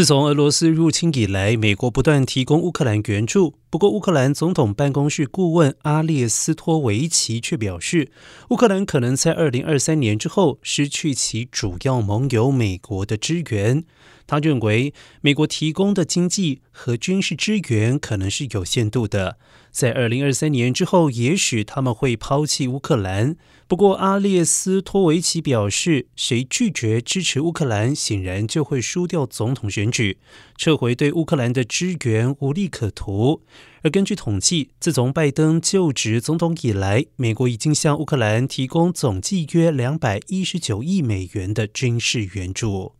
自从俄罗斯入侵以来，美国不断提供乌克兰援助。不过，乌克兰总统办公室顾问阿列斯托维奇却表示，乌克兰可能在二零二三年之后失去其主要盟友美国的支援。他认为，美国提供的经济和军事支援可能是有限度的，在二零二三年之后，也许他们会抛弃乌克兰。不过，阿列斯托维奇表示，谁拒绝支持乌克兰，显然就会输掉总统选举，撤回对乌克兰的支援无利可图。而根据统计，自从拜登就职总统以来，美国已经向乌克兰提供总计约两百一十九亿美元的军事援助。